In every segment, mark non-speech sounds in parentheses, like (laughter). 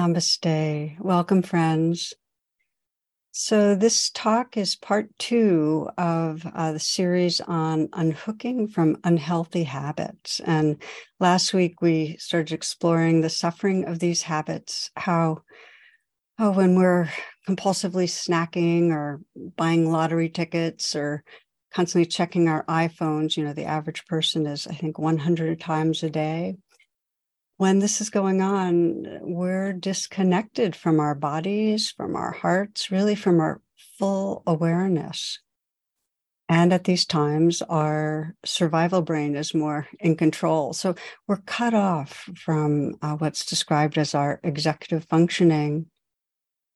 Namaste. Welcome, friends. So, this talk is part two of uh, the series on unhooking from unhealthy habits. And last week we started exploring the suffering of these habits, how, how when we're compulsively snacking or buying lottery tickets or constantly checking our iPhones, you know, the average person is, I think, 100 times a day when this is going on, we're disconnected from our bodies, from our hearts, really from our full awareness. And at these times, our survival brain is more in control. So we're cut off from uh, what's described as our executive functioning.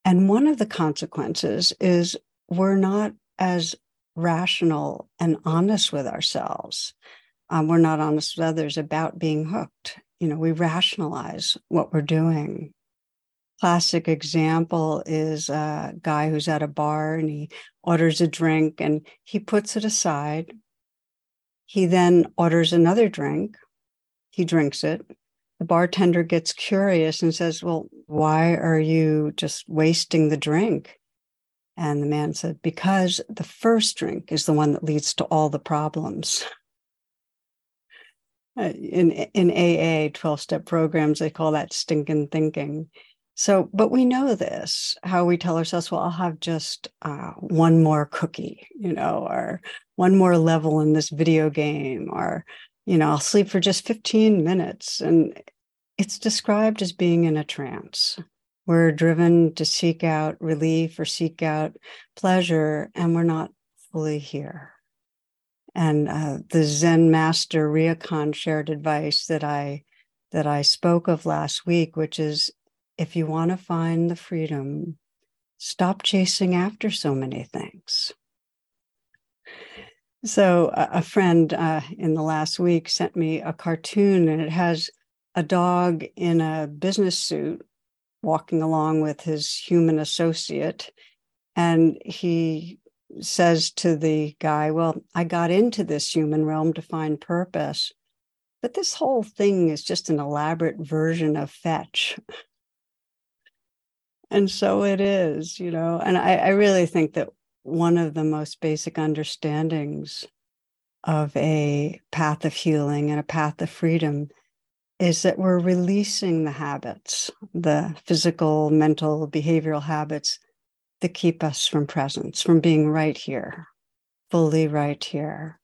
And one of the consequences is we're not as rational and honest with ourselves. Um, we're not honest with others about being hooked you know, we rationalize what we're doing. Classic example is a guy who's at a bar and he orders a drink and he puts it aside. He then orders another drink. He drinks it. The bartender gets curious and says, Well, why are you just wasting the drink? And the man said, Because the first drink is the one that leads to all the problems. (laughs) Uh, in in AA 12 step programs they call that stinking thinking. So but we know this how we tell ourselves well I'll have just uh, one more cookie you know or one more level in this video game or you know I'll sleep for just 15 minutes. And it's described as being in a trance. We're driven to seek out relief or seek out pleasure and we're not fully here and uh, the Zen master Ryokan shared advice that I that I spoke of last week, which is if you want to find the freedom, stop chasing after so many things. So a, friend uh, in the last week sent me a cartoon, and it has a dog in a business suit walking along with his human associate, and he says to the guy, Well, I got into this human realm to find purpose. But this whole thing is just an elaborate version of fetch. And so it is, you know. And I, I really think that one of the most basic understandings of a path of healing and a path of freedom is that we're releasing the habits, the physical, mental, behavioral habits that keep us from presence, from being right here, fully right here.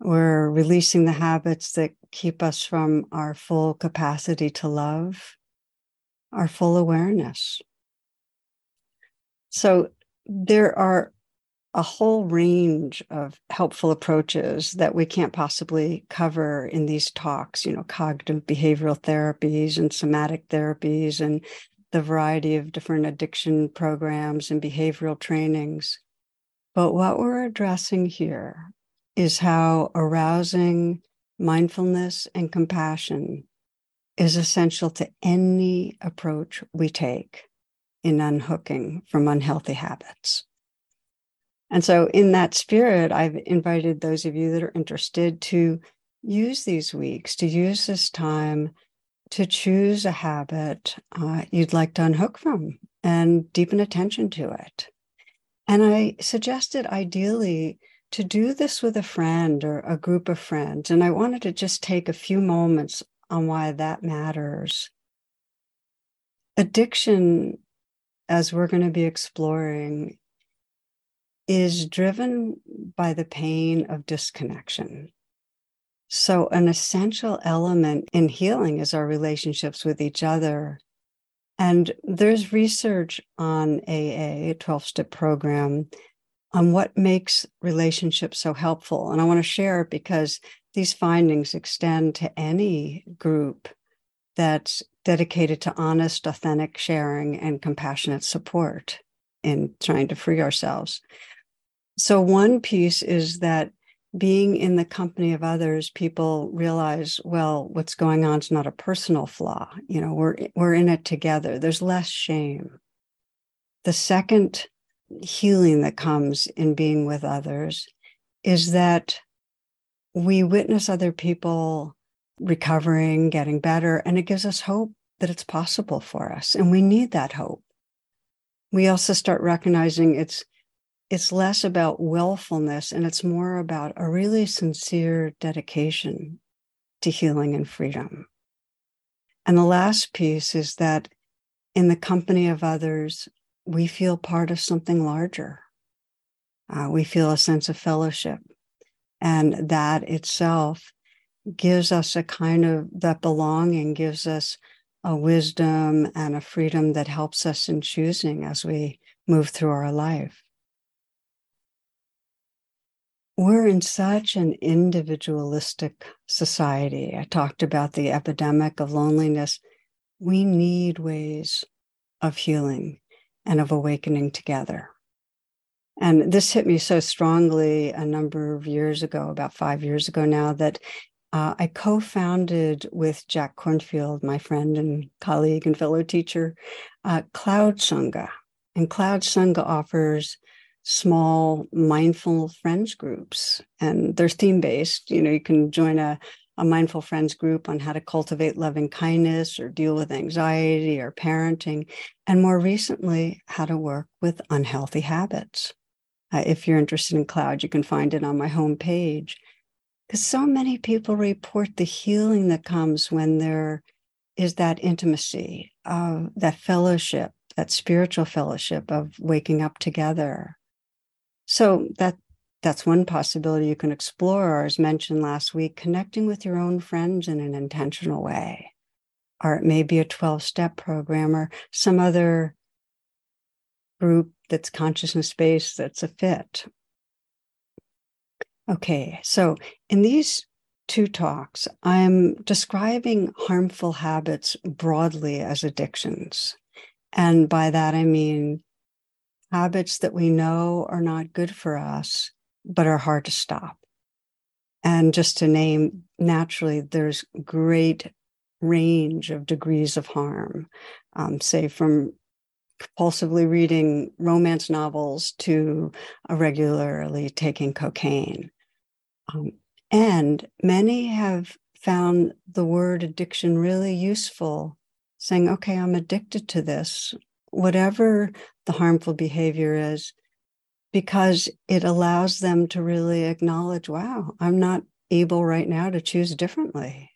We're releasing the habits that keep us from our full capacity to love, our full awareness. So there are a whole range of helpful approaches that we can't possibly cover in these talks, you know, cognitive behavioral therapies and somatic therapies and the variety of different addiction programs and behavioral trainings. But what we're addressing here is how arousing mindfulness and compassion is essential to any approach we take in unhooking from unhealthy habits. And so, in that spirit, I've invited those of you that are interested to use these weeks, to use this time to choose a habit uh, you'd like to unhook from and deepen attention to it. And I suggested ideally to do this with a friend or a group of friends. And I wanted to just take a few moments on why that matters. Addiction, as we're going to be exploring, is driven by the pain of disconnection. So, an essential element in healing is our relationships with each other. And there's research on AA, a 12 step program, on what makes relationships so helpful. And I want to share because these findings extend to any group that's dedicated to honest, authentic sharing and compassionate support in trying to free ourselves. So, one piece is that being in the company of others, people realize, well, what's going on is not a personal flaw. You know, we're we're in it together. There's less shame. The second healing that comes in being with others is that we witness other people recovering, getting better, and it gives us hope that it's possible for us. And we need that hope. We also start recognizing it's it's less about willfulness and it's more about a really sincere dedication to healing and freedom. And the last piece is that in the company of others, we feel part of something larger. Uh, we feel a sense of fellowship. And that itself gives us a kind of that belonging, gives us a wisdom and a freedom that helps us in choosing as we move through our life we're in such an individualistic society. I talked about the epidemic of loneliness. We need ways of healing and of awakening together. And this hit me so strongly a number of years ago, about five years ago now, that uh, I co founded with Jack Kornfield, my friend and colleague and fellow teacher, uh, Cloud Sangha. And Cloud Sangha offers small mindful friends groups. And they're theme based you know you can join a, a mindful friends group on how to cultivate loving kindness or deal with anxiety or parenting. And more recently how to work with unhealthy habits. Uh, if you're interested in cloud you can find it on my homepage. Because so many people report the healing that comes when there is that intimacy of that fellowship that spiritual fellowship of waking up together so that that's one possibility you can explore, or as mentioned last week, connecting with your own friends in an intentional way. Or it may be a 12 step program or some other group that's consciousness based that's a fit. Okay, so in these two talks, I'm describing harmful habits broadly as addictions. And by that, I mean habits that we know are not good for us, but are hard to stop. And just to name, naturally, there's great range of degrees of harm, um, say from compulsively reading romance novels to regularly taking cocaine. Um, and many have found the word addiction really useful, saying, okay, I'm addicted to this whatever the harmful behavior is, because it allows them to really acknowledge, wow, I'm not able right now to choose differently.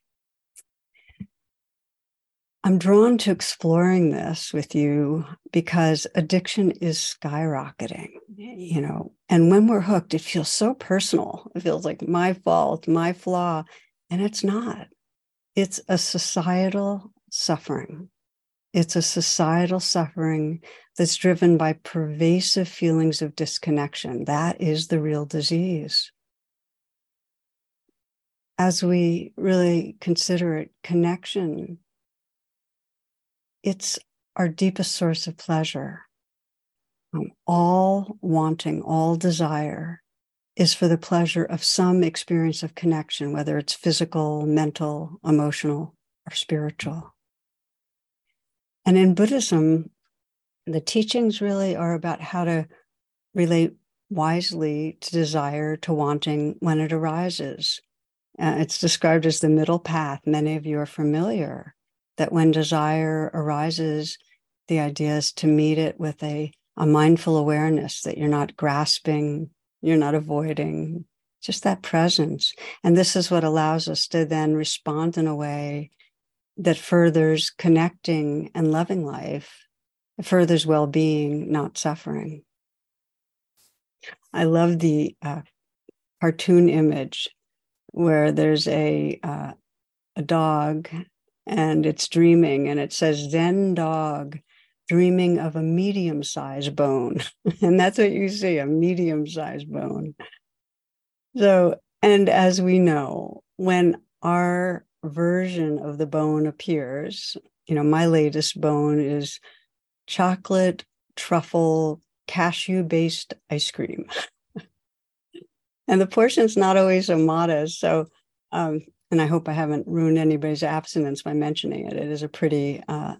I'm drawn to exploring this with you because addiction is skyrocketing, you know, and when we're hooked, it feels so personal. It feels like my fault, my flaw, and it's not. It's a societal suffering. It's a societal suffering that's driven by pervasive feelings of disconnection. That is the real disease. As we really consider it, connection, it's our deepest source of pleasure. Um, all wanting, all desire is for the pleasure of some experience of connection, whether it's physical, mental, emotional, or spiritual. And in Buddhism, the teachings really are about how to relate wisely to desire, to wanting when it arises. Uh, it's described as the middle path. Many of you are familiar that when desire arises, the idea is to meet it with a, a mindful awareness that you're not grasping, you're not avoiding, just that presence. And this is what allows us to then respond in a way that furthers connecting and loving life, it furthers well being, not suffering. I love the uh, cartoon image where there's a uh, a dog and it's dreaming and it says Zen dog dreaming of a medium sized bone. (laughs) and that's what you see a medium sized bone. So, and as we know, when our version of the bone appears, you know, my latest bone is chocolate truffle cashew based ice cream. (laughs) and the portion's not always modest. So, um, and I hope I haven't ruined anybody's abstinence by mentioning it. It is a pretty, uh,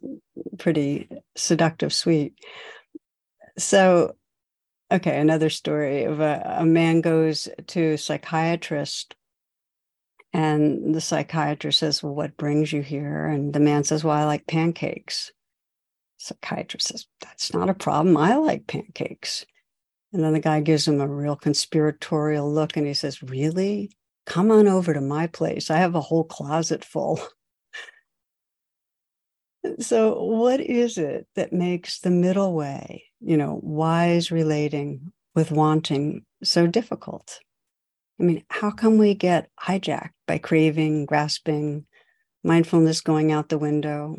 pretty seductive sweet. So, okay, another story of a, a man goes to a psychiatrist and the psychiatrist says, Well, what brings you here? And the man says, Well, I like pancakes. Psychiatrist says, That's not a problem. I like pancakes. And then the guy gives him a real conspiratorial look and he says, Really? Come on over to my place. I have a whole closet full. (laughs) so, what is it that makes the middle way, you know, wise relating with wanting so difficult? I mean, how come we get hijacked by craving, grasping, mindfulness going out the window?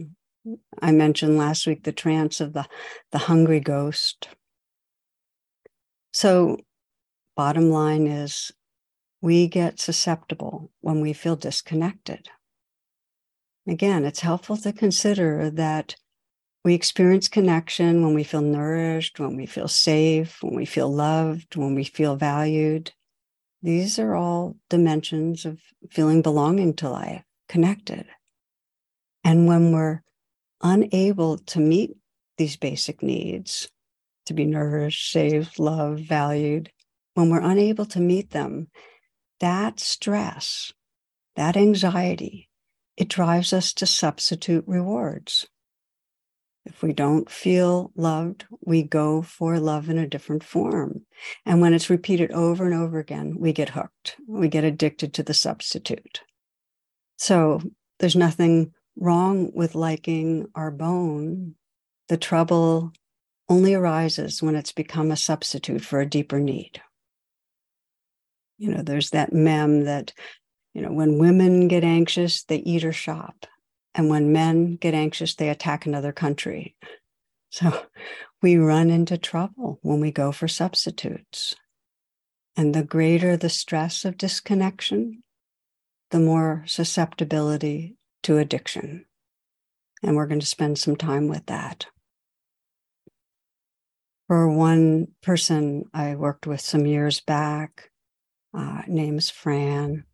I mentioned last week the trance of the, the hungry ghost. So, bottom line is we get susceptible when we feel disconnected. Again, it's helpful to consider that we experience connection when we feel nourished, when we feel safe, when we feel loved, when we feel valued. These are all dimensions of feeling belonging to life, connected. And when we're unable to meet these basic needs, to be nourished, saved, loved, valued, when we're unable to meet them, that stress, that anxiety, it drives us to substitute rewards. If we don't feel loved, we go for love in a different form. And when it's repeated over and over again, we get hooked. We get addicted to the substitute. So there's nothing wrong with liking our bone. The trouble only arises when it's become a substitute for a deeper need. You know, there's that mem that, you know, when women get anxious, they eat or shop. And when men get anxious, they attack another country. So (laughs) we run into trouble when we go for substitutes. And the greater the stress of disconnection, the more susceptibility to addiction. And we're going to spend some time with that. For one person I worked with some years back, uh, name's Fran.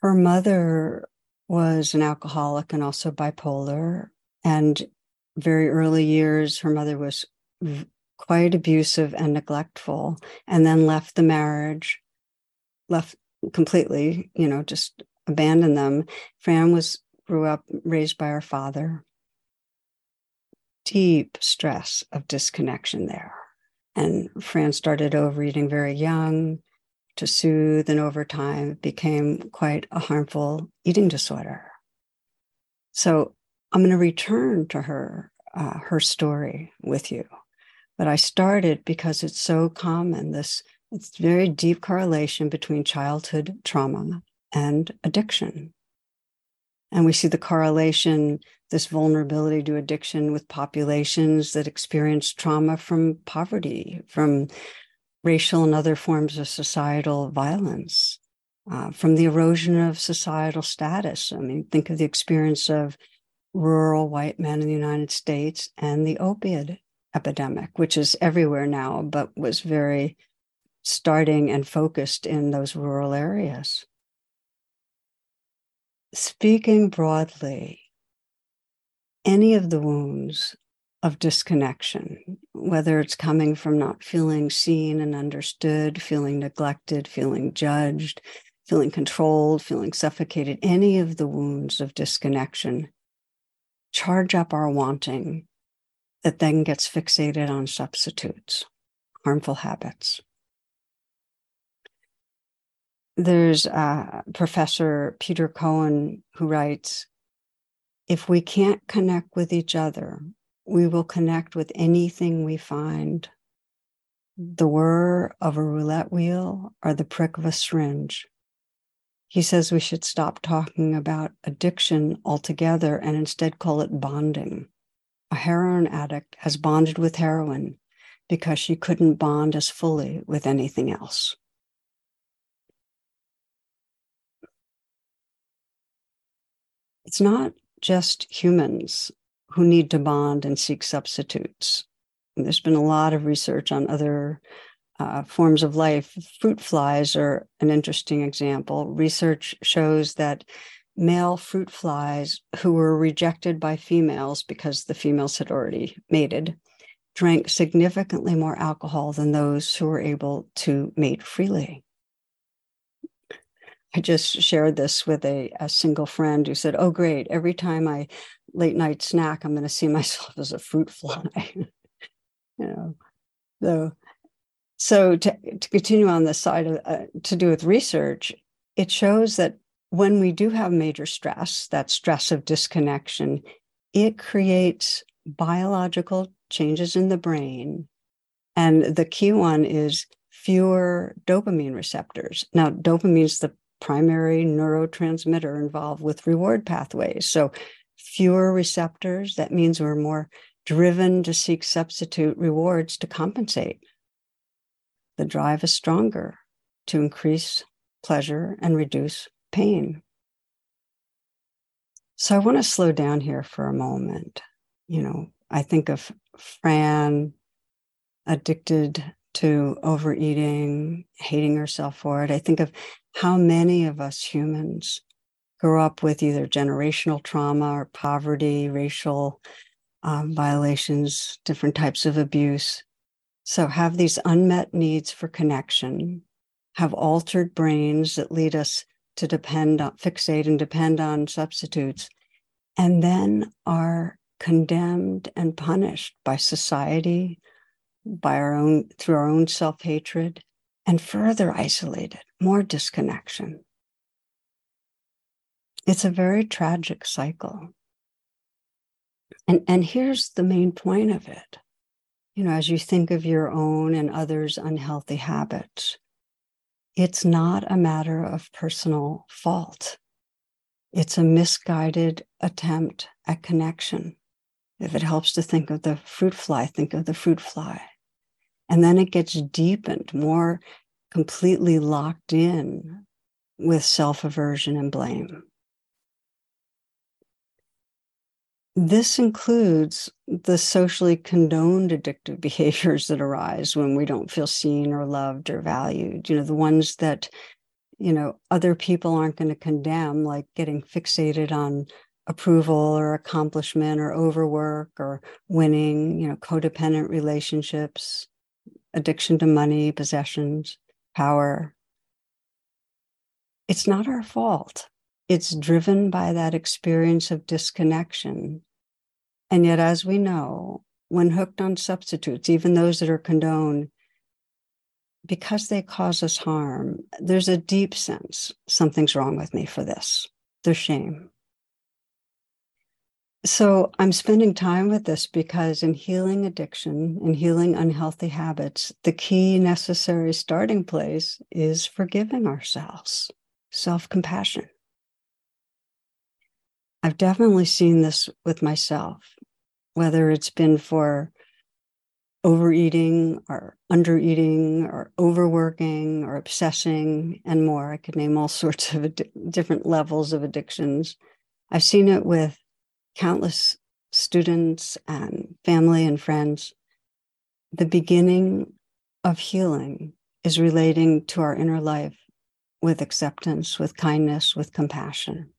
Her mother was an alcoholic and also bipolar. And very early years, her mother was quite abusive and neglectful, and then left the marriage, left completely, you know, just abandoned them. Fran was grew up raised by her father. Deep stress of disconnection there. And Fran started overeating very young to soothe, and over time became quite a harmful eating disorder. So I'm going to return to her uh, her story with you, but I started because it's so common. This it's very deep correlation between childhood trauma and addiction. And we see the correlation, this vulnerability to addiction with populations that experience trauma from poverty, from racial and other forms of societal violence, uh, from the erosion of societal status. I mean, think of the experience of rural white men in the United States and the opiate epidemic, which is everywhere now, but was very starting and focused in those rural areas. Speaking broadly, any of the wounds of disconnection, whether it's coming from not feeling seen and understood, feeling neglected, feeling judged, feeling controlled, feeling suffocated, any of the wounds of disconnection charge up our wanting that then gets fixated on substitutes, harmful habits. There's uh, Professor Peter Cohen who writes If we can't connect with each other we will connect with anything we find the whir of a roulette wheel or the prick of a syringe. He says we should stop talking about addiction altogether and instead call it bonding. A heroin addict has bonded with heroin because she couldn't bond as fully with anything else. It's not just humans who need to bond and seek substitutes. And there's been a lot of research on other uh, forms of life. Fruit flies are an interesting example. Research shows that male fruit flies who were rejected by females because the females had already mated drank significantly more alcohol than those who were able to mate freely. I just shared this with a, a single friend who said, Oh, great. Every time I late night snack, I'm going to see (laughs) myself as a fruit fly. (laughs) you know, so, so to, to continue on the side of uh, to do with research, it shows that when we do have major stress, that stress of disconnection, it creates biological changes in the brain. And the key one is fewer dopamine receptors. Now, dopamine is the primary neurotransmitter involved with reward pathways. So, fewer receptors, that means we're more driven to seek substitute rewards to compensate. The drive is stronger to increase pleasure and reduce pain. So I want to slow down here for a moment. You know, I think of Fran addicted to overeating, hating herself for it. I think of how many of us humans grow up with either generational trauma or poverty, racial um, violations, different types of abuse. So, have these unmet needs for connection, have altered brains that lead us to depend on, fixate and depend on substitutes, and then are condemned and punished by society, by our own, through our own self hatred, and further isolated, more disconnection. It's a very tragic cycle. And, and here's the main point of it. You know, as you think of your own and others' unhealthy habits, it's not a matter of personal fault. It's a misguided attempt at connection. If it helps to think of the fruit fly, think of the fruit fly. And then it gets deepened, more completely locked in with self aversion and blame. This includes the socially condoned addictive (laughs) behaviors that arise when we don't feel seen or loved or valued. You know, the ones that, you know, other people aren't going to condemn, like getting fixated on approval or accomplishment or overwork or winning, you know, codependent relationships, addiction to money, possessions, power. It's not our fault. It's driven by that experience of disconnection. And yet, as we know, when hooked on substitutes, even those that are condoned, because they cause us harm, there's a deep sense something's wrong with me for this. There's shame. So I'm spending time with this because in healing addiction and healing unhealthy habits, the key necessary starting place is forgiving ourselves, self compassion. I've definitely seen this with myself, whether it's been for overeating or undereating or overworking or obsessing and more. I could name all (laughs) sorts of ad- different levels of addictions. I've seen it with countless students and family and friends, the beginning of healing is relating to our inner life with acceptance, with kindness, with compassion.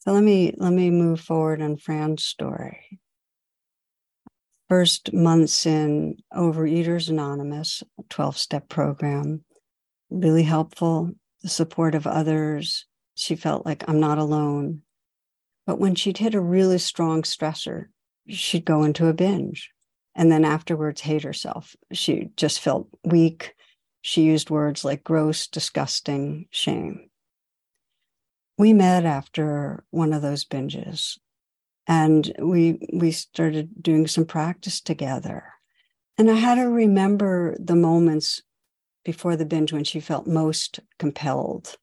So let me let me move forward on Fran's story. First months in Overeaters Anonymous, 12 step program, really helpful. The support of others, she felt like I'm not alone. But when she'd hit a really strong stressor, she'd go into a binge and then afterwards hate herself. She just felt weak. She used words like gross, disgusting, shame. We met after one of those binges and we we started doing some practice together. And I had to remember the moments before the binge when she felt most compelled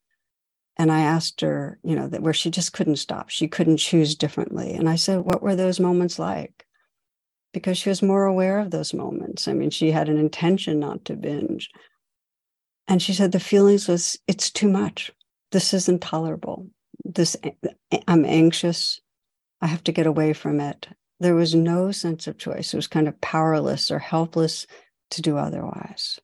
and I asked her, you know, that where she just couldn't stop. She couldn't choose differently. And I said, What were those moments like? Because she was more aware of those moments. I mean, she had an intention not to binge. And she said the feelings was, it's too much. This is intolerable. This I'm anxious. I have to get away from it. There was no sense of choice. It was kind of powerless or helpless to do otherwise.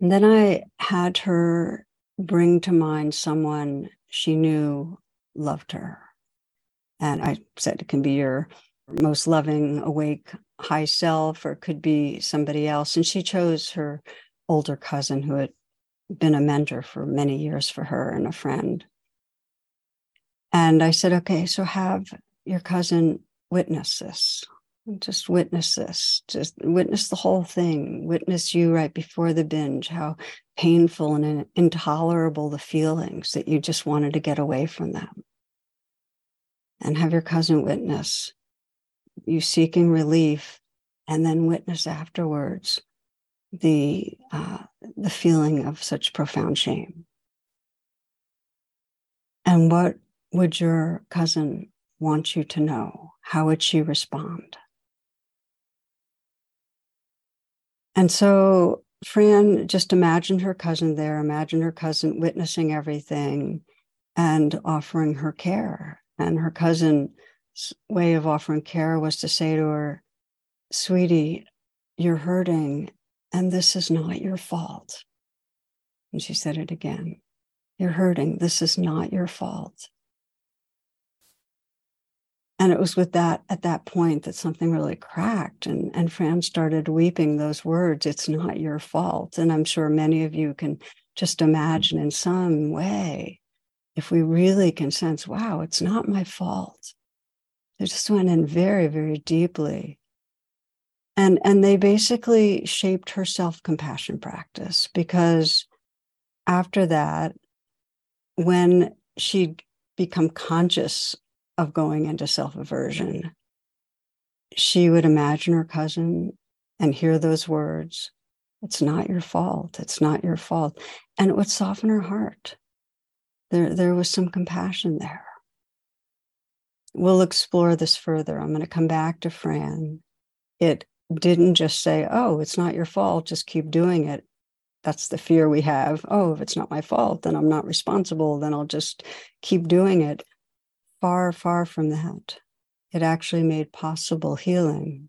And then I had her bring to mind someone she knew loved her. And I said it can be your most loving, awake, high self, or it could be somebody else. And she chose her older cousin who had been a mentor for many years for her and a friend. And I said, okay, so have your cousin witness this. Just witness this. Just witness the whole thing. Witness you right before the binge, how painful and intolerable the feelings that you just wanted to get away from them. And have your cousin witness you seeking relief, and then witness afterwards the uh, the feeling of such profound shame. And what would your cousin want you to know? How would she respond? And so Fran just imagined her cousin there, imagined her cousin witnessing everything and offering her care. And her cousin's way of offering care was to say to her, Sweetie, you're hurting, and this is not your fault. And she said it again You're hurting. This is not your fault and it was with that at that point that something really cracked and and fran started weeping those words it's not your fault and i'm sure many of you can just imagine in some way if we really can sense wow it's not my fault they just went in very very deeply and and they basically shaped her self-compassion practice because after that when she'd become conscious of going into self aversion, she would imagine her cousin and hear those words It's not your fault. It's not your fault. And it would soften her heart. There, there was some compassion there. We'll explore this further. I'm going to come back to Fran. It didn't just say, Oh, it's not your fault. Just keep doing it. That's the fear we have. Oh, if it's not my fault, then I'm not responsible. Then I'll just keep doing it far, far from that. It actually made possible healing.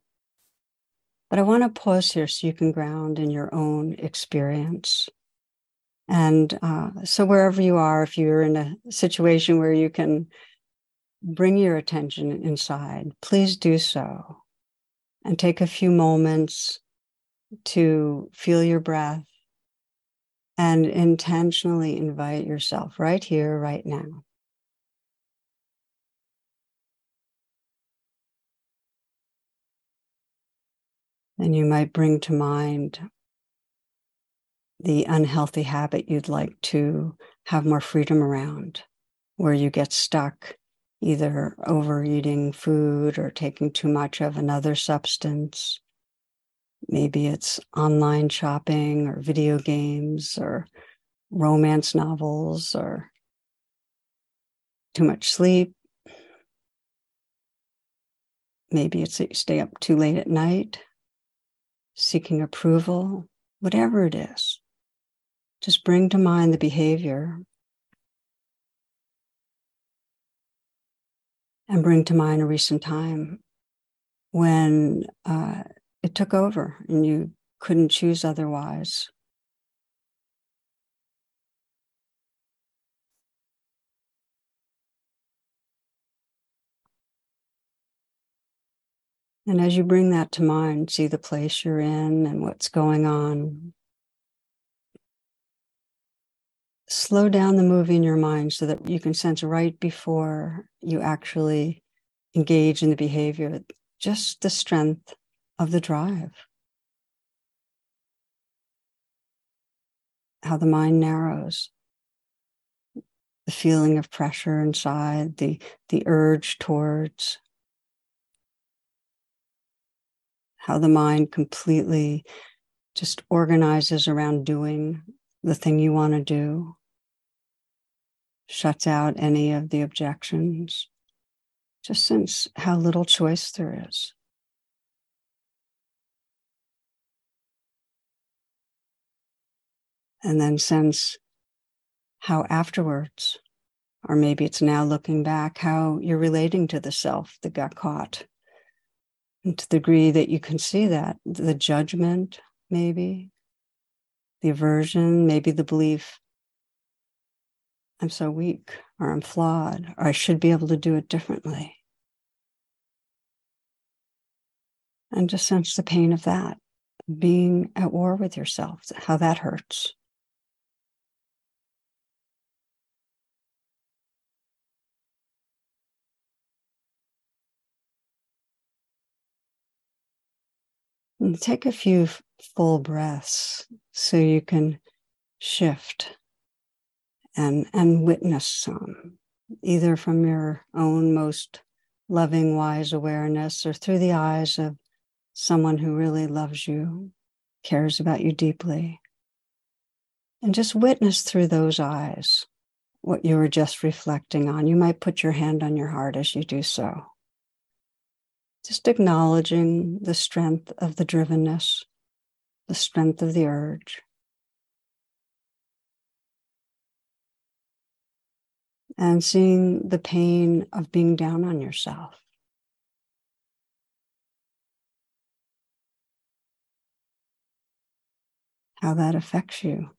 But I want to pause here so you can ground in your own experience. And uh, so, wherever you are, if you're in a situation where you can bring your attention inside, please do so. And take a few moments to feel your breath and intentionally invite yourself right here, right now. And you might bring to mind the unhealthy habit you'd like to have more freedom around, where you get stuck either overeating food or taking too much of another substance. Maybe it's online shopping or video games or romance novels or too much sleep. Maybe it's that you stay up too late at night seeking approval, whatever it is. Just bring to mind the behavior and bring to mind a recent time when uh, it took over and you couldn't choose otherwise. And as you bring that to mind, see the place you're in and what's going on. Slow down the movie in your mind so that you can sense right before you actually engage in the behavior just the strength of the drive. How the mind narrows, the feeling of pressure inside, the, the urge towards. How the mind completely just organizes around doing the thing you want to do, shuts out any of the objections. Just sense how little choice there is. And then sense how afterwards, or maybe it's now looking back, how you're relating to the self that got caught. And to the degree that you can see that, the judgment, maybe, the aversion, maybe the belief, I'm so weak, or I'm flawed, or I should be able to do it differently. And just sense the pain of that, being at war with yourself, how that hurts. And take a few full breaths so you can shift and, and witness some, either from your own most loving, wise awareness or through the eyes of someone who really loves you, cares about you deeply. And just witness through those eyes what you were just reflecting on. You might put your hand on your heart as you do so just acknowledging the strength of the drivenness, the strength of the urge. And seeing the pain of being down on yourself. How that affects you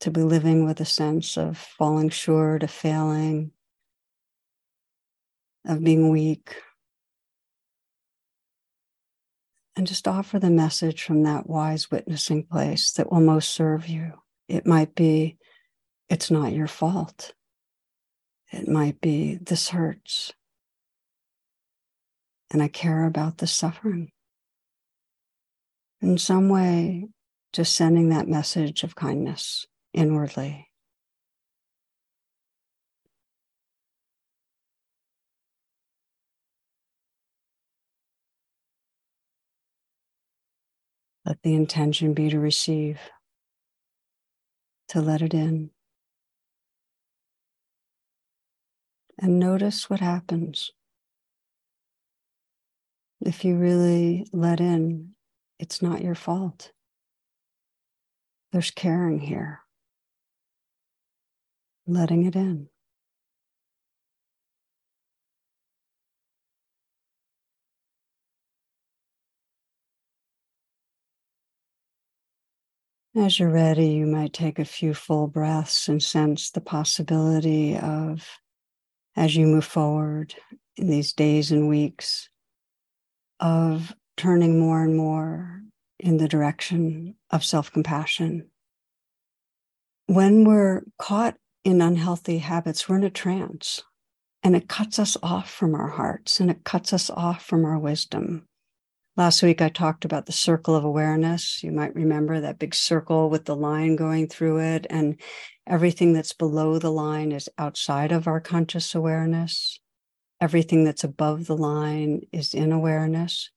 to be living with a sense of falling short, of failing, of being weak, and just offer the message from that wise witnessing place that will most serve you. It might be, it's not your fault. It might be, this hurts. And I care about the suffering. In some way, just sending that message of kindness inwardly. Let the intention be to receive, to let it in. And notice what happens. If you really let in, it's not your fault. There's caring here, letting it in. As you're ready, you might take a few full breaths and sense the possibility of, as you move forward in these days and weeks, of turning more and more in the direction of self compassion. When we're caught in unhealthy habits, we're in a trance and it cuts us off from our hearts and it cuts us off from our wisdom. Last week, I talked about the circle of awareness. You might remember that big circle with the line going through it, and everything that's below the line is outside of our conscious awareness. Everything that's above the line is in awareness.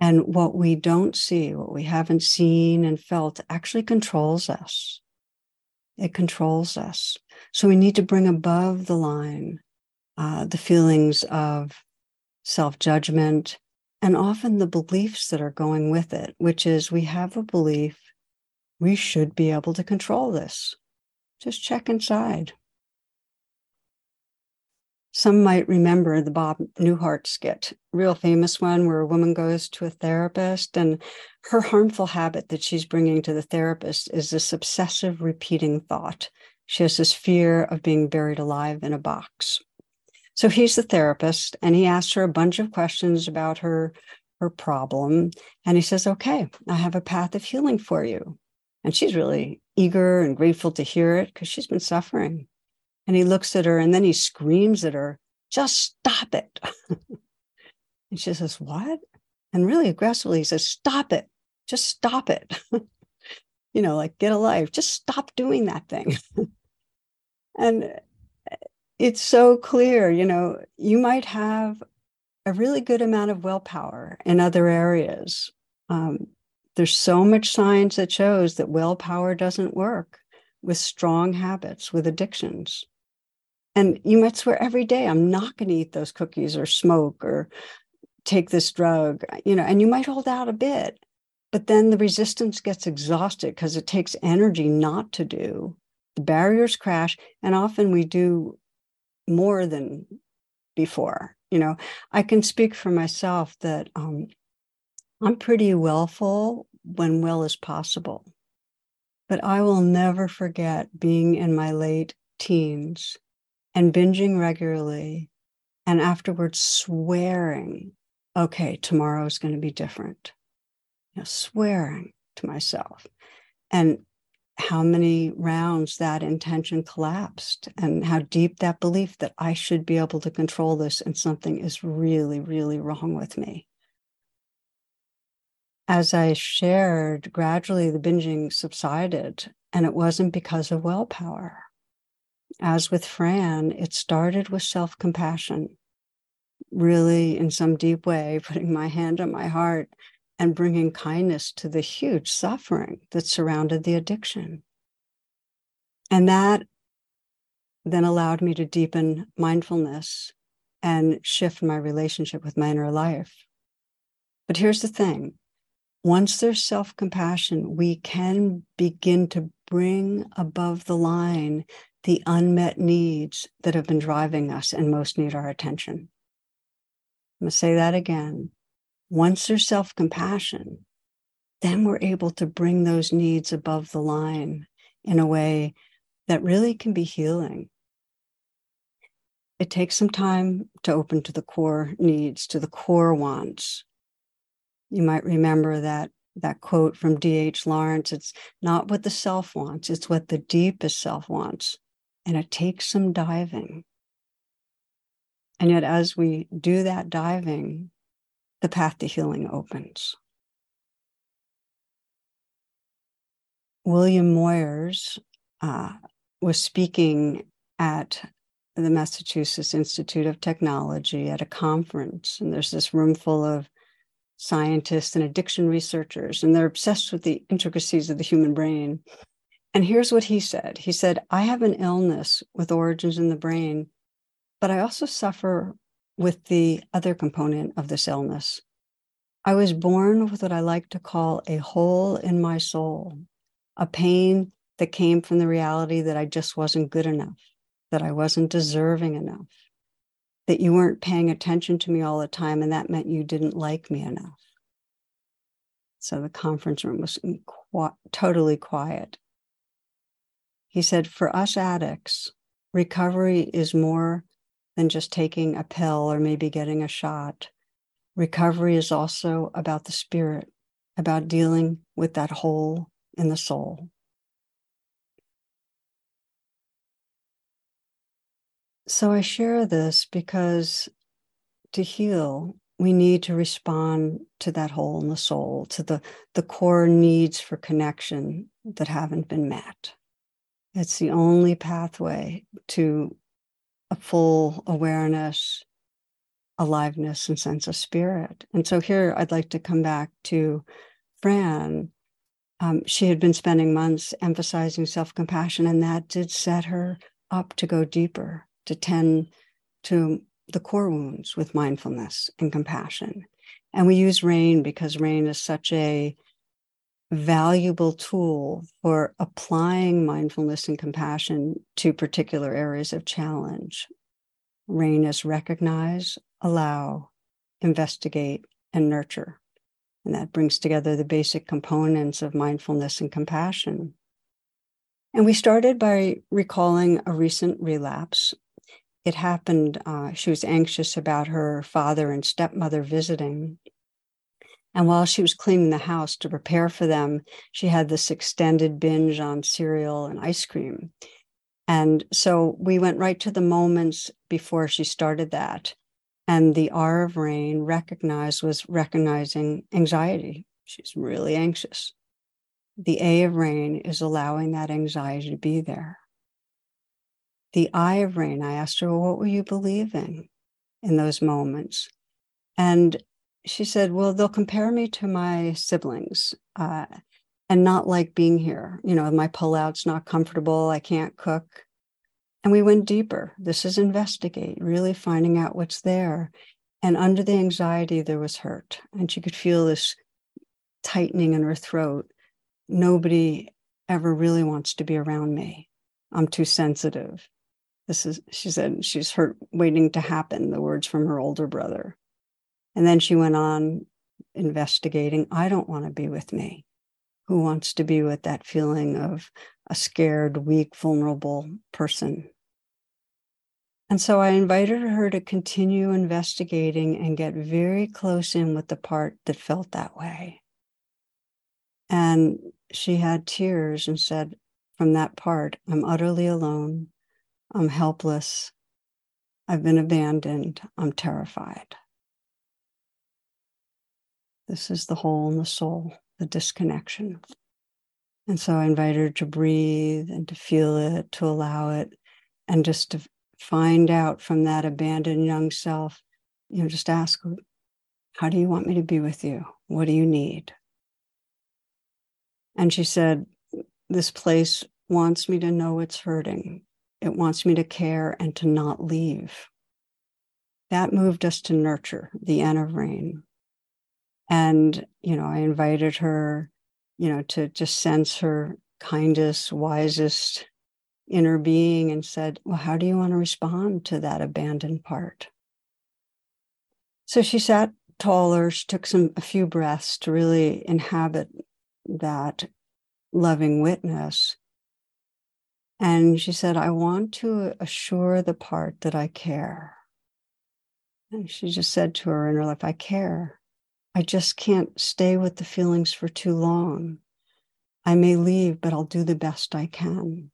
And what we don't see, what we haven't seen and felt, actually controls us. It controls us. So we need to bring above the line uh, the feelings of self judgment and often the beliefs that are going with it, which is we have a belief we should be able to control this. Just check inside. Some might remember the Bob Newhart skit, real famous one where a woman goes to a therapist and her harmful habit that she's bringing to the therapist is this obsessive repeating thought. She has this fear of being buried alive in a box. So he's the therapist and he asks her a bunch of questions about her her problem and he says, "Okay, I have a path of healing for you." And she's really eager and grateful to hear it because she's been suffering. And he looks at her and then he screams at her, "Just stop it." (laughs) and she says, "What?" And really aggressively he says, "Stop it. Just stop it." (laughs) you know, like get a life. Just stop doing that thing. (laughs) and it's so clear, you know, you might have a really good amount of willpower in other areas. Um, there's so much science that shows that willpower doesn't work with strong habits, with addictions. And you might swear every day, I'm not going to eat those cookies or smoke or take this drug, you know, and you might hold out a bit. But then the resistance gets exhausted because it takes energy not to do. The barriers crash, and often we do more than before. You know, I can speak for myself that um, I'm pretty willful when will is possible. But I will never forget being in my late teens and binging regularly and afterwards swearing, okay, tomorrow is going to be different. You know, swearing to myself. And how many rounds that intention collapsed and how deep that belief that I should be able to control this and something is really, really wrong with me. As I shared, gradually the binging subsided, and it wasn't because of willpower. As with Fran, it started with self compassion, really, in some deep way, (laughs) putting my hand on my heart and bringing kindness to the huge suffering that surrounded the addiction. And that then allowed me to deepen mindfulness and shift my relationship with my inner life. But here's the thing once there's self compassion, we can begin to bring above the line the unmet needs that have been driving us and most need our attention. I'm going to say that again once there's self compassion, then we're able to bring those needs above the line in a way that really can be healing. It takes some time to open to the core needs, to the core wants. You might remember that that quote from D.H. Lawrence it's not what the self wants, it's what the deepest self wants. And it takes some diving. And yet, as we do that diving, the path to healing opens. William Moyers uh, was speaking at the Massachusetts Institute of Technology at a conference, and there's this room full of scientists and addiction researchers, and they're obsessed with the intricacies of the human brain. And here's what he said He said, I have an illness with origins in the brain, but I also suffer with the other component of this illness. I was born with what I like to call a hole in my soul, a pain that came from the reality that I just wasn't good enough, that I wasn't deserving enough, that you weren't paying attention to me all the time, and that meant you didn't like me enough. So the conference room was qu- totally quiet. He said, For us addicts, recovery is more than just taking a pill or maybe getting a shot. Recovery is also about the spirit, about dealing with that hole in the soul. So I share this because to heal, we need to respond to that hole in the soul, to the, the core needs for connection that haven't been met. It's the only pathway to a full awareness, aliveness, and sense of spirit. And so here I'd like to come back to Fran. Um, she had been spending months emphasizing self compassion, and that did set her up to go deeper, to tend to the core wounds with mindfulness and compassion. And we use rain because rain is such a valuable tool for applying mindfulness and compassion to particular areas of challenge. RAIN is recognize, allow, investigate, and nurture. And that brings together the basic components of mindfulness and compassion. And we started by recalling a recent relapse. It happened, uh, she was anxious about her father and stepmother visiting. And while she was cleaning the house to prepare for them, she had this extended binge on cereal and ice cream. And so we went right to the moments before she started that. And the R of rain recognized was recognizing anxiety. She's really anxious. The A of rain is allowing that anxiety to be there. The I of rain, I asked her, well, what were you believing in those moments? And she said, Well, they'll compare me to my siblings uh, and not like being here. You know, my pullout's not comfortable. I can't cook. And we went deeper. This is investigate, really finding out what's there. And under the anxiety, there was hurt. And she could feel this tightening in her throat. Nobody ever really wants to be around me. I'm too sensitive. This is, she said, she's hurt waiting to happen, the words from her older brother. And then she went on investigating. I don't want to be with me. Who wants to be with that feeling of a scared, weak, vulnerable person? And so I invited her to continue investigating and get very close in with the part that felt that way. And she had tears and said, From that part, I'm utterly alone. I'm helpless. I've been abandoned. I'm terrified. This is the hole in the soul, the disconnection. And so I invited her to breathe and to feel it, to allow it, and just to find out from that abandoned young self, you know, just ask, how do you want me to be with you? What do you need? And she said, this place wants me to know it's hurting. It wants me to care and to not leave. That moved us to nurture the N of rain. And, you know, I invited her, you know, to just sense her kindest, wisest, inner being and said, Well, how do you want to respond to that abandoned part? So she sat taller, she took some a few breaths to really inhabit that loving witness. And she said, I want to assure the part that I care. And she just said to her in her life, I care. I just can't stay with the feelings for too long. I may leave, but I'll do the best I can.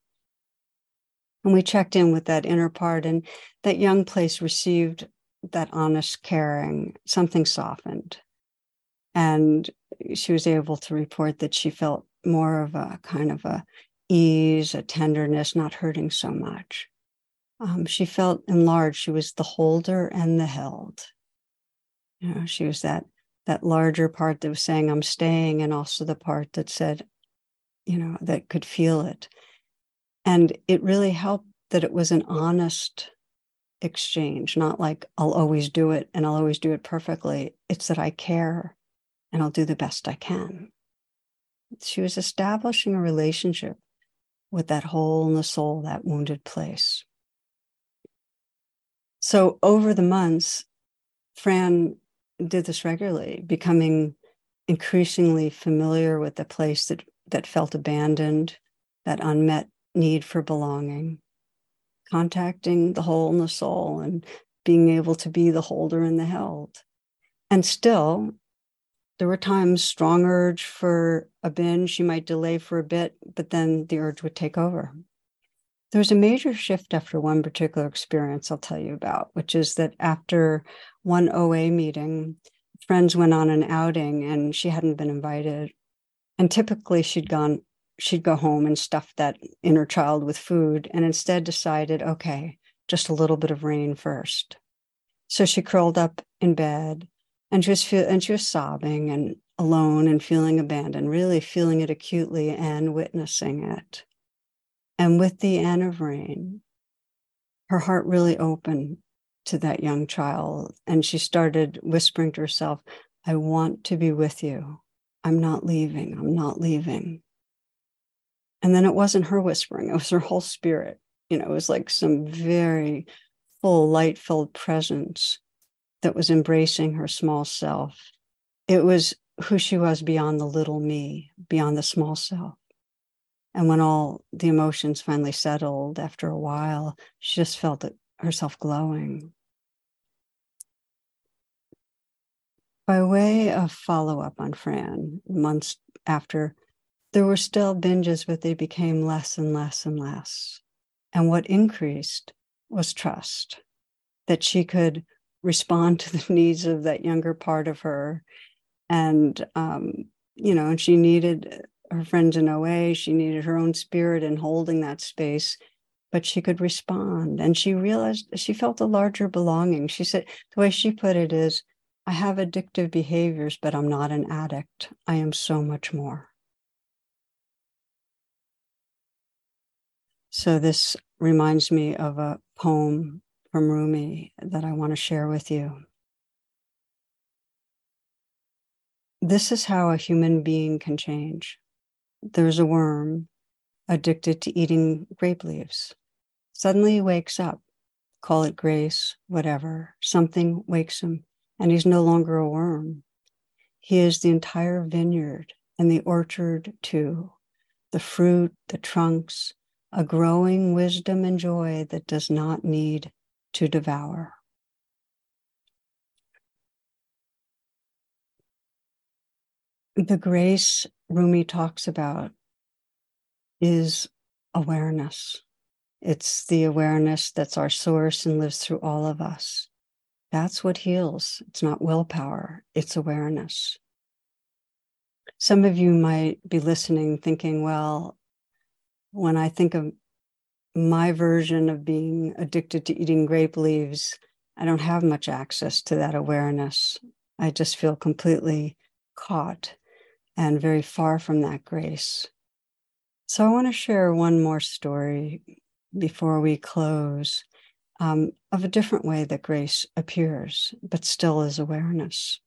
And we checked in with that inner part, and that young place received that honest caring, something softened. And she was able to report that she felt more of a kind of a ease, a tenderness, not hurting so much. Um, she felt enlarged. She was the holder and the held. You know, she was that that larger part that was saying, I'm staying, and also the part that said, you know, that could feel it. And it really helped that it was an honest exchange, not like I'll always do it and I'll always do it perfectly. It's that I care and I'll do the best I can. She was establishing a relationship with that hole in the soul, that wounded place. So over the months, Fran did this regularly, becoming increasingly familiar with the place that, that felt abandoned, that unmet need for belonging, contacting the hole in the soul and being able to be the holder and the held. And still, there were times strong urge for a binge. She might delay for a bit, but then the urge would take over. There was a major shift after one particular experience I'll tell you about, which is that after one OA meeting, friends went on an outing and she hadn't been invited. And typically she'd gone she'd go home and stuff that inner child with food and instead decided, okay, just a little bit of rain first. So she curled up in bed and she was feel, and she was sobbing and alone and feeling abandoned, really feeling it acutely and witnessing it. And with the N of rain, her heart really opened to that young child. And she started whispering to herself, I want to be with you. I'm not leaving. I'm not leaving. And then it wasn't her whispering, it was her whole spirit. You know, it was like some very full, light filled presence that was embracing her small self. It was who she was beyond the little me, beyond the small self. And when all the emotions finally settled after a while, she just felt it, herself glowing. By way of follow up on Fran, months after there were still binges, but they became less and less and less. And what increased was trust that she could respond to the (laughs) needs of that younger part of her. And, um, you know, and she needed her friends in OA, she needed her own spirit in holding that space, but she could respond. And she realized she felt a larger belonging. She said, the way she put it is, I have addictive behaviors, but I'm not an addict. I am so much more. So, this reminds me of a poem from Rumi that I want to share with you. this is how a human being can change. There's a worm addicted to eating grape leaves. Suddenly he wakes up, call it grace, whatever. Something wakes him, and he's no longer a worm. He is the entire vineyard and the orchard too, the fruit, the trunks, a growing wisdom and joy that does not need to devour. The grace Rumi talks about is awareness. It's the awareness that's our source and lives through all of us. That's what heals. It's not willpower, it's awareness. Some of you might be listening thinking, well, when I think of my version of being addicted to eating grape leaves, I don't have much access to that awareness. I just feel completely caught and very far from that grace. So I want to share one more story before we close um, of a different way that grace appears, but still is awareness.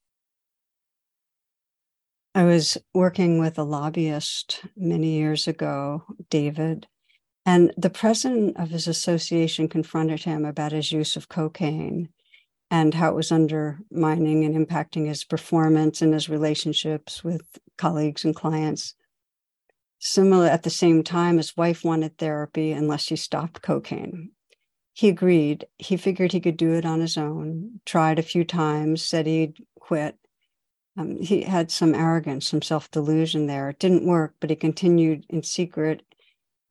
I was working with a lobbyist many years ago, David, and the president of his association confronted him about his use of cocaine and how it was undermining and impacting his performance and his relationships with colleagues and clients. Similar at the same time, his wife wanted therapy unless she stopped cocaine. He agreed. He figured he could do it on his own, tried a few times, said he'd quit, um, he had some arrogance, some self delusion there. It didn't work, but he continued in secret.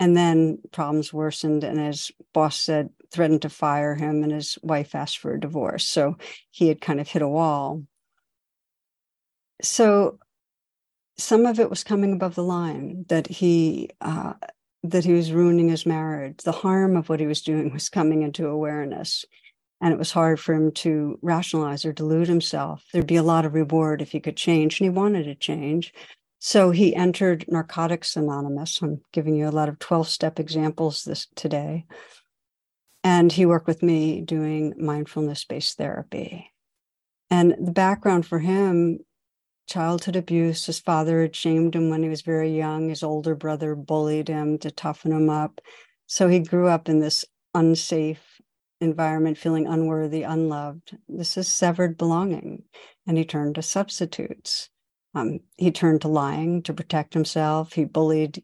And then problems worsened, and his boss said, threatened to fire him, and his wife asked for a divorce. So he had kind of hit a wall. So some of it was coming above the line that he uh, that he was ruining his marriage. The harm of what he was doing was coming into awareness and it was hard for him to rationalize or delude himself. There'd be a lot of reward if he could change, and he wanted to change. So he entered Narcotics Anonymous. I'm giving you a lot of 12 step examples this today. And he worked with me doing mindfulness based therapy. And the background for him childhood abuse. His father had shamed him when he was very young. His older brother bullied him to toughen him up. So he grew up in this unsafe environment feeling unworthy, unloved. This is severed belonging. And he turned to substitutes. Um, he turned to lying to protect himself. He bullied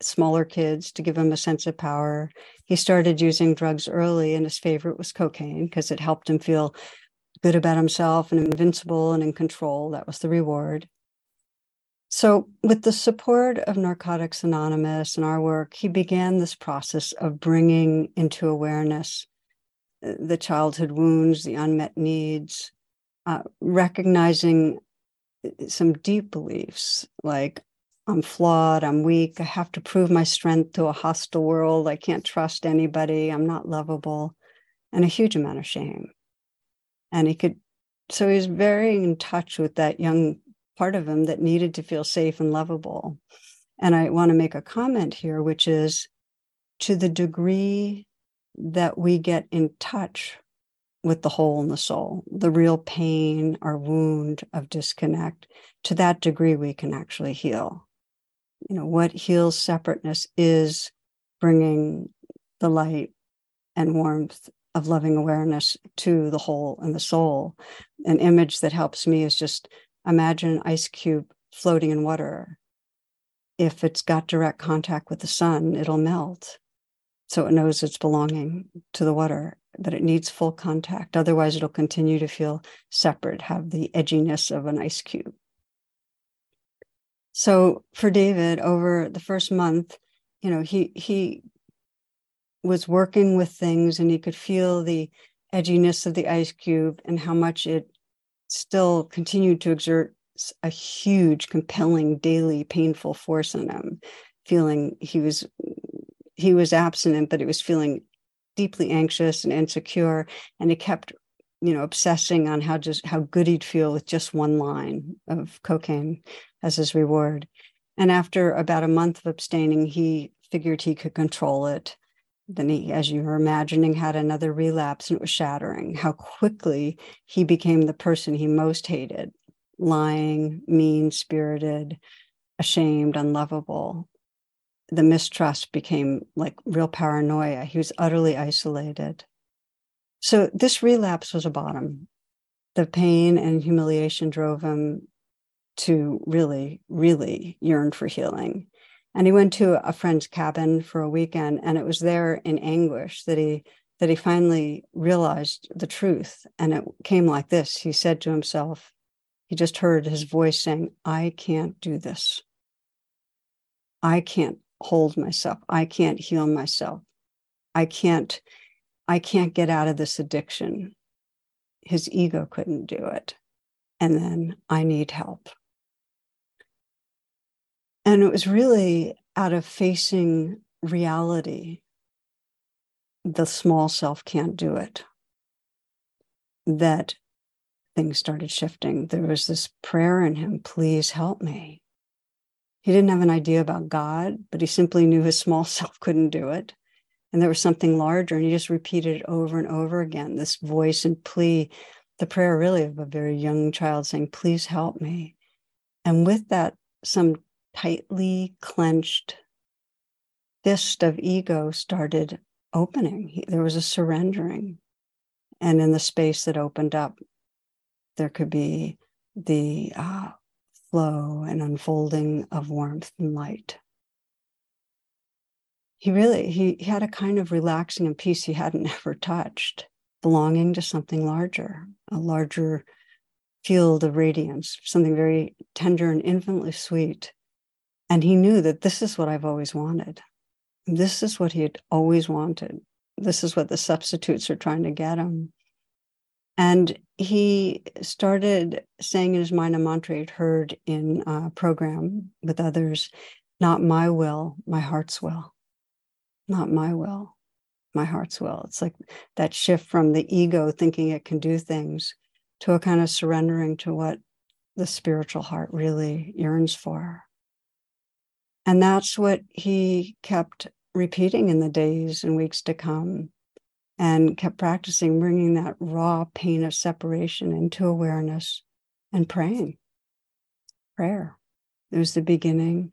smaller kids to give him a sense of power. He started using drugs early, and his favorite was cocaine because it helped him feel good about himself and invincible and in control. That was the reward. So, with the support of Narcotics Anonymous and our work, he began this process of bringing into awareness the childhood wounds, the unmet needs, uh, recognizing uh, some deep beliefs like I'm flawed, I'm weak, I have to prove my strength to a hostile world, I can't trust anybody, I'm not lovable, and a huge amount of shame. And he could, so he's very in touch with that young part of him that needed to feel safe and lovable. And I want to make a comment here, which is to the degree that we get in touch with the hole in the soul, the real pain or wound of disconnect, to that degree, we can actually heal. You know, what heals separateness is bringing the light and warmth of loving awareness to the whole and the soul. An image that helps me is just imagine an ice cube floating in water. If it's got direct contact with the sun, it'll melt so it knows it's belonging to the water but it needs full contact otherwise it'll continue to feel separate have the edginess of an ice cube so for david over the first month you know he he was working with things and he could feel the edginess of the ice cube and how much it still continued to exert a huge compelling daily painful force on him feeling he was he was abstinent, but he was feeling deeply anxious and insecure, and he kept, you know, obsessing on how just how good he'd feel with just one line of cocaine as his reward. And after about a month of abstaining, he figured he could control it. Then he, as you were imagining, had another relapse and it was shattering how quickly he became the person he most hated lying, mean spirited, ashamed, unlovable. The mistrust became like real paranoia. He was utterly isolated. So this relapse was a bottom. The pain and humiliation drove him to really, really yearn for healing. And he went to a friend's cabin for a weekend, and it was there in anguish that he that he finally realized the truth. And it came like this. He said to himself, he just heard his voice saying, I can't do this. I can't hold myself. I can't heal myself. I can't, I can't get out of this addiction. His ego couldn't do it. And then I need help. And it was really out of facing reality. The small self can't do it. That things started shifting. There was this prayer in him please help me. He didn't have an idea about God, but he simply knew his small (laughs) self couldn't do it. And there was something larger, and he just repeated it over and over again this voice and plea, the prayer really of a very young child saying, Please help me. And with that, some tightly clenched fist of ego started opening. There was a surrendering. And in the space that opened up, there could be the uh, flow and unfolding of warmth and light. He really he, he had a kind of relaxing and peace he hadn't (laughs) ever touched, belonging to something larger, a larger field of radiance, something very tender and infinitely sweet and he knew that this is what I've always wanted. This is what he had always wanted. This is what the substitutes are trying to get him. And he started saying in his mind a mantra he'd heard in a program with others not my will, my heart's will. Not my will, my heart's will. It's like that shift from the ego thinking it can do things to a kind of surrendering to what the spiritual heart really yearns for. And that's what he kept repeating in the days and weeks to come and kept practicing bringing that raw pain of separation into awareness and praying. Prayer. It was the beginning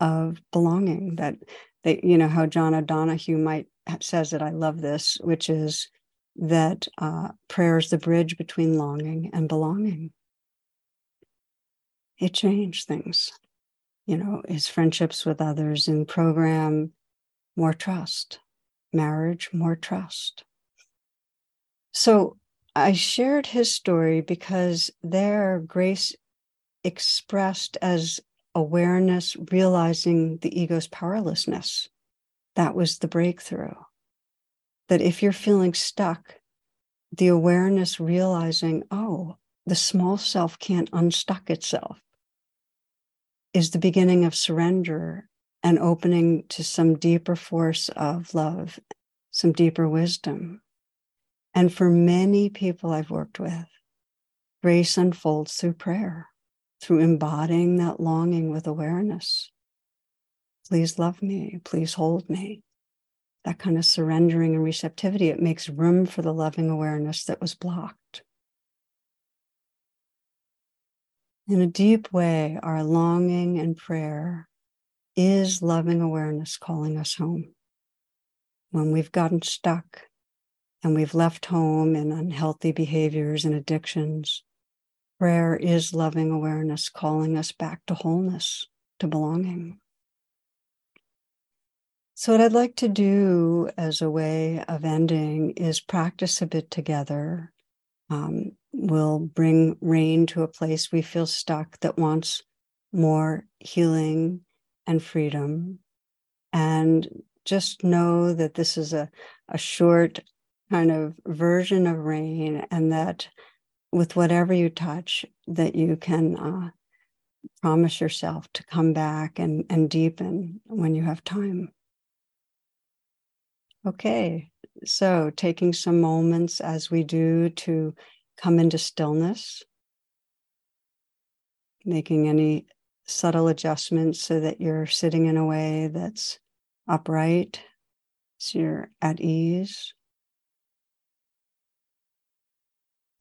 of belonging that you know, how John O'Donohue might says that I love this, which is that uh, prayer is the bridge between longing and belonging. It changed things you know, his friendships with others in program, more trust, marriage, more trust. So I shared his story because there, grace expressed as awareness, realizing the ego's powerlessness. That was the breakthrough. That if you're feeling stuck, the awareness realizing, oh, the small self can't unstuck itself is the beginning of surrender and opening to some deeper force of love, some deeper wisdom. And for many people I've worked with, grace unfolds through prayer, through embodying that longing with awareness. Please love me, please hold me. That kind of surrendering and receptivity, it makes room for the loving awareness that was blocked. In a deep way, our longing and prayer is loving awareness calling us home. When we've gotten stuck and we've left home in unhealthy behaviors and addictions, prayer is loving awareness calling us back to wholeness, to belonging. So, what I'd like to do as a way of ending is practice a bit together um, will bring rain to a place we feel stuck that wants more healing and freedom. And just know that this is a, a short kind of version of rain, and that with whatever you touch, that you can uh, promise yourself to come back and, and deepen when you have time. Okay, so taking some moments as we do to come into stillness, making any subtle adjustments so that you're sitting in a way that's upright, so you're at ease.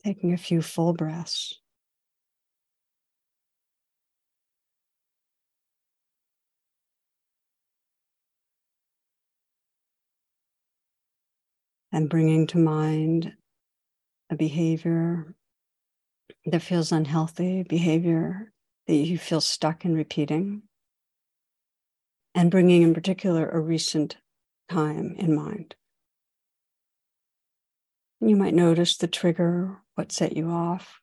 Taking a few full breaths. And bringing to mind a behavior that feels unhealthy, behavior that you feel stuck in repeating, and bringing in particular a recent time in mind. You might notice the trigger, what set you off.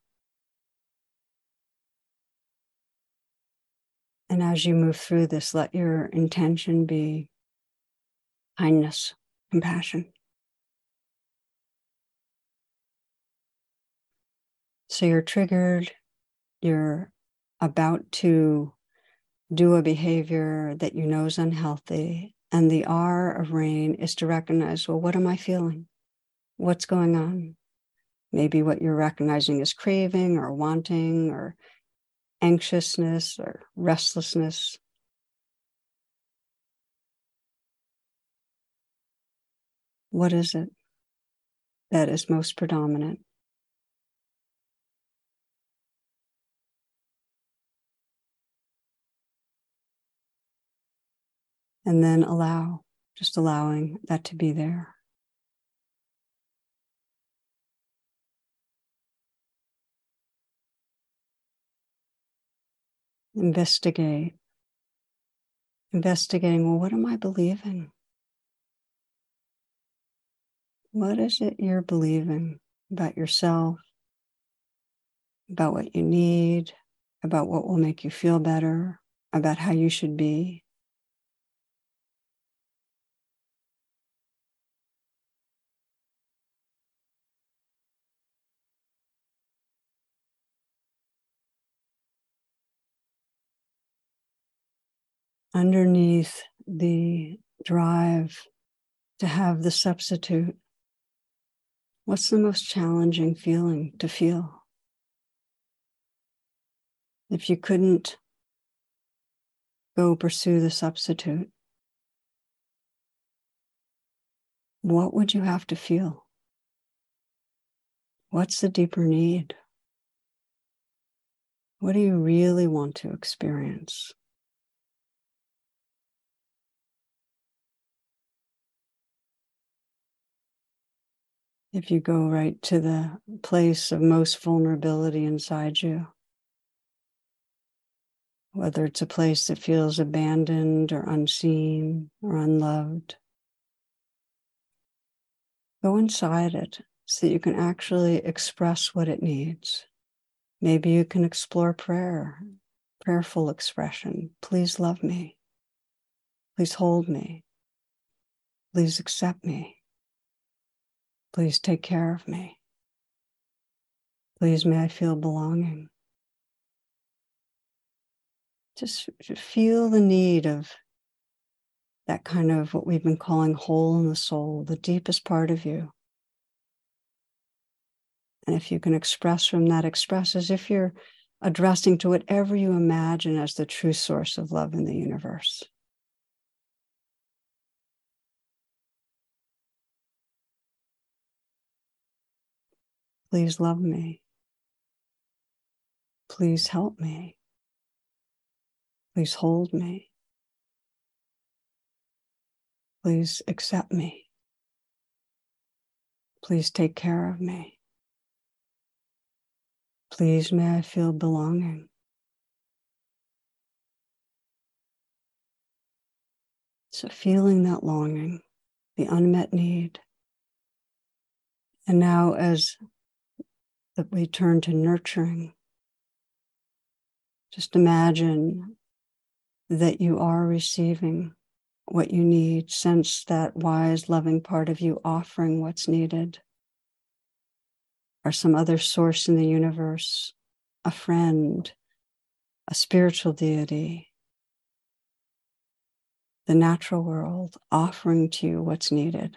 And as you move through this, let your intention be kindness, compassion. So you're triggered, you're about to do a behavior that you know is unhealthy. And the R of rain is to recognize well, what am I feeling? What's going on? Maybe what you're recognizing is craving or wanting or anxiousness or restlessness. What is it that is most predominant? And then allow, just allowing that to be there. Investigate. Investigating, well, what am I believing? What is it you're believing about yourself, about what you need, about what will make you feel better, about how you should be? Underneath the drive to have the substitute, what's the most challenging feeling to feel? If you couldn't go pursue the substitute, what would you have to feel? What's the deeper need? What do you really want to experience? If you go right to the place of most vulnerability inside you, whether it's a place that feels abandoned or unseen or unloved, go inside it so that you can actually express what it needs. Maybe you can explore prayer, prayerful expression. Please love me. Please hold me. Please accept me. Please take care of me. Please may I feel belonging. Just feel the need of that kind of what we've been calling hole in the soul, the deepest part of you. And if you can express from that, express as if you're addressing to whatever you imagine as the true source of love in the universe. Please love me. Please help me. Please hold me. Please accept me. Please take care of me. Please may I feel belonging. So, feeling that longing, the unmet need. And now, as that we turn to nurturing. Just imagine that you are receiving what you need, sense that wise, loving part of you offering what's needed, or some other source in the universe, a friend, a spiritual deity, the natural world offering to you what's needed.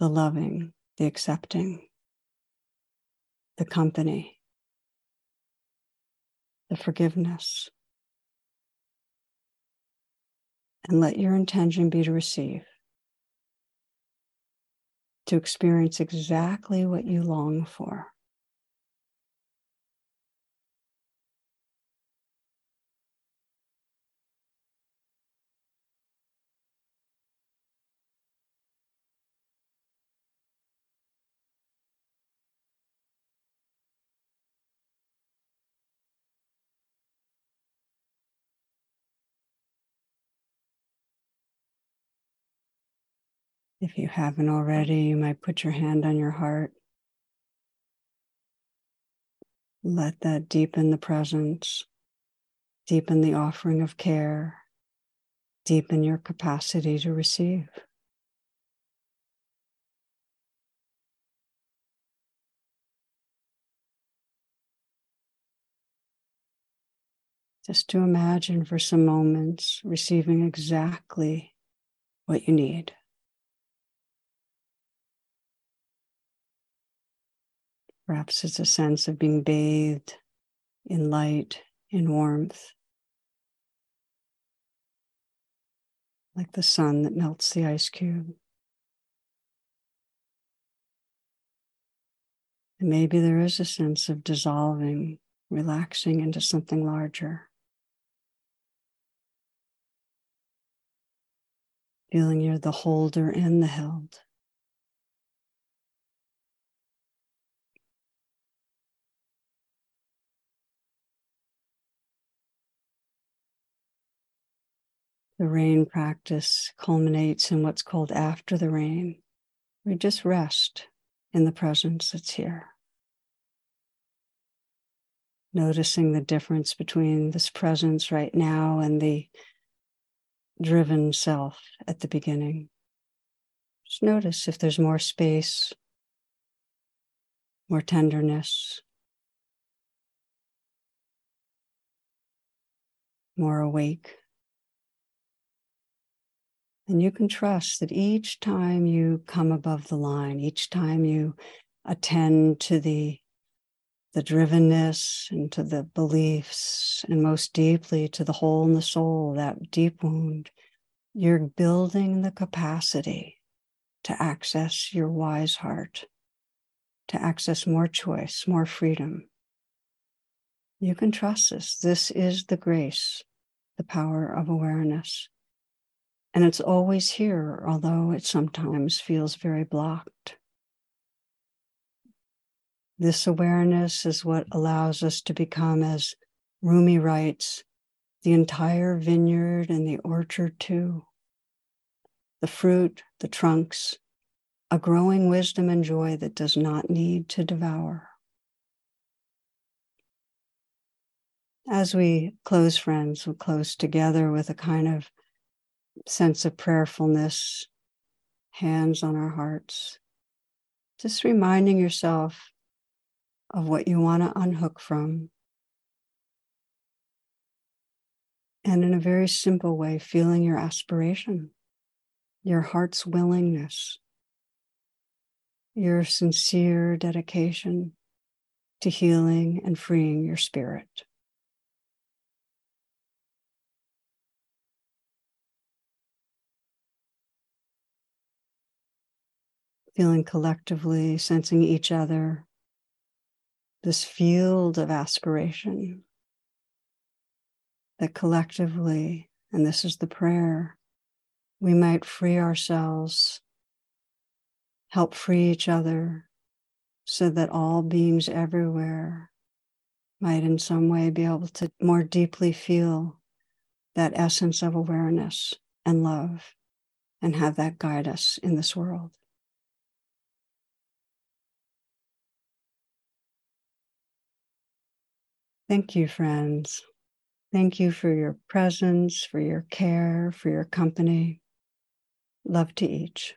The loving, the accepting the company, the forgiveness. And let your intention be to receive, to experience exactly what you long for. If you haven't already, you might put your hand on your heart. Let that deepen the presence, deepen the offering of care, deepen your capacity to receive. Just to imagine for some moments receiving exactly what you need. Perhaps it's a sense of being bathed in light, in warmth, like the sun that melts the ice cube. And maybe there is a sense of dissolving, relaxing into something larger. Feeling you're the holder and the held. The rain practice culminates in what's called after the rain. We just rest in the presence that's here. Noticing the difference between this presence right now and the driven self at the beginning. Just notice if there's more space, more tenderness, more awake. And you can trust that each time you come above the line, each time you attend to the the drivenness and to the beliefs, and most deeply to the hole in the soul, that deep wound, you're building the capacity to access your wise heart, to access more choice, more freedom. You can trust this. This is the grace, the power of awareness. And it's always here, although it sometimes feels very blocked. This awareness is what allows us to become, as Rumi writes, the entire vineyard and the orchard too. The fruit, the trunks, a growing wisdom and joy that does not need to devour. As we close, friends, we close together with a kind of sense of prayerfulness, hands on our hearts. Just reminding yourself of what you want to unhook from. And in a very simple way, feeling your aspiration, your heart's willingness, your sincere dedication to healing and freeing your spirit. Feeling collectively, sensing each other, this field of aspiration that collectively, and this is the prayer, we might free ourselves, help free each other, so that all beings everywhere might in some way be able to more deeply feel that essence of awareness and love and have that guide us in this world. Thank you, friends. Thank you for your presence, for your care, for your company. Love to each.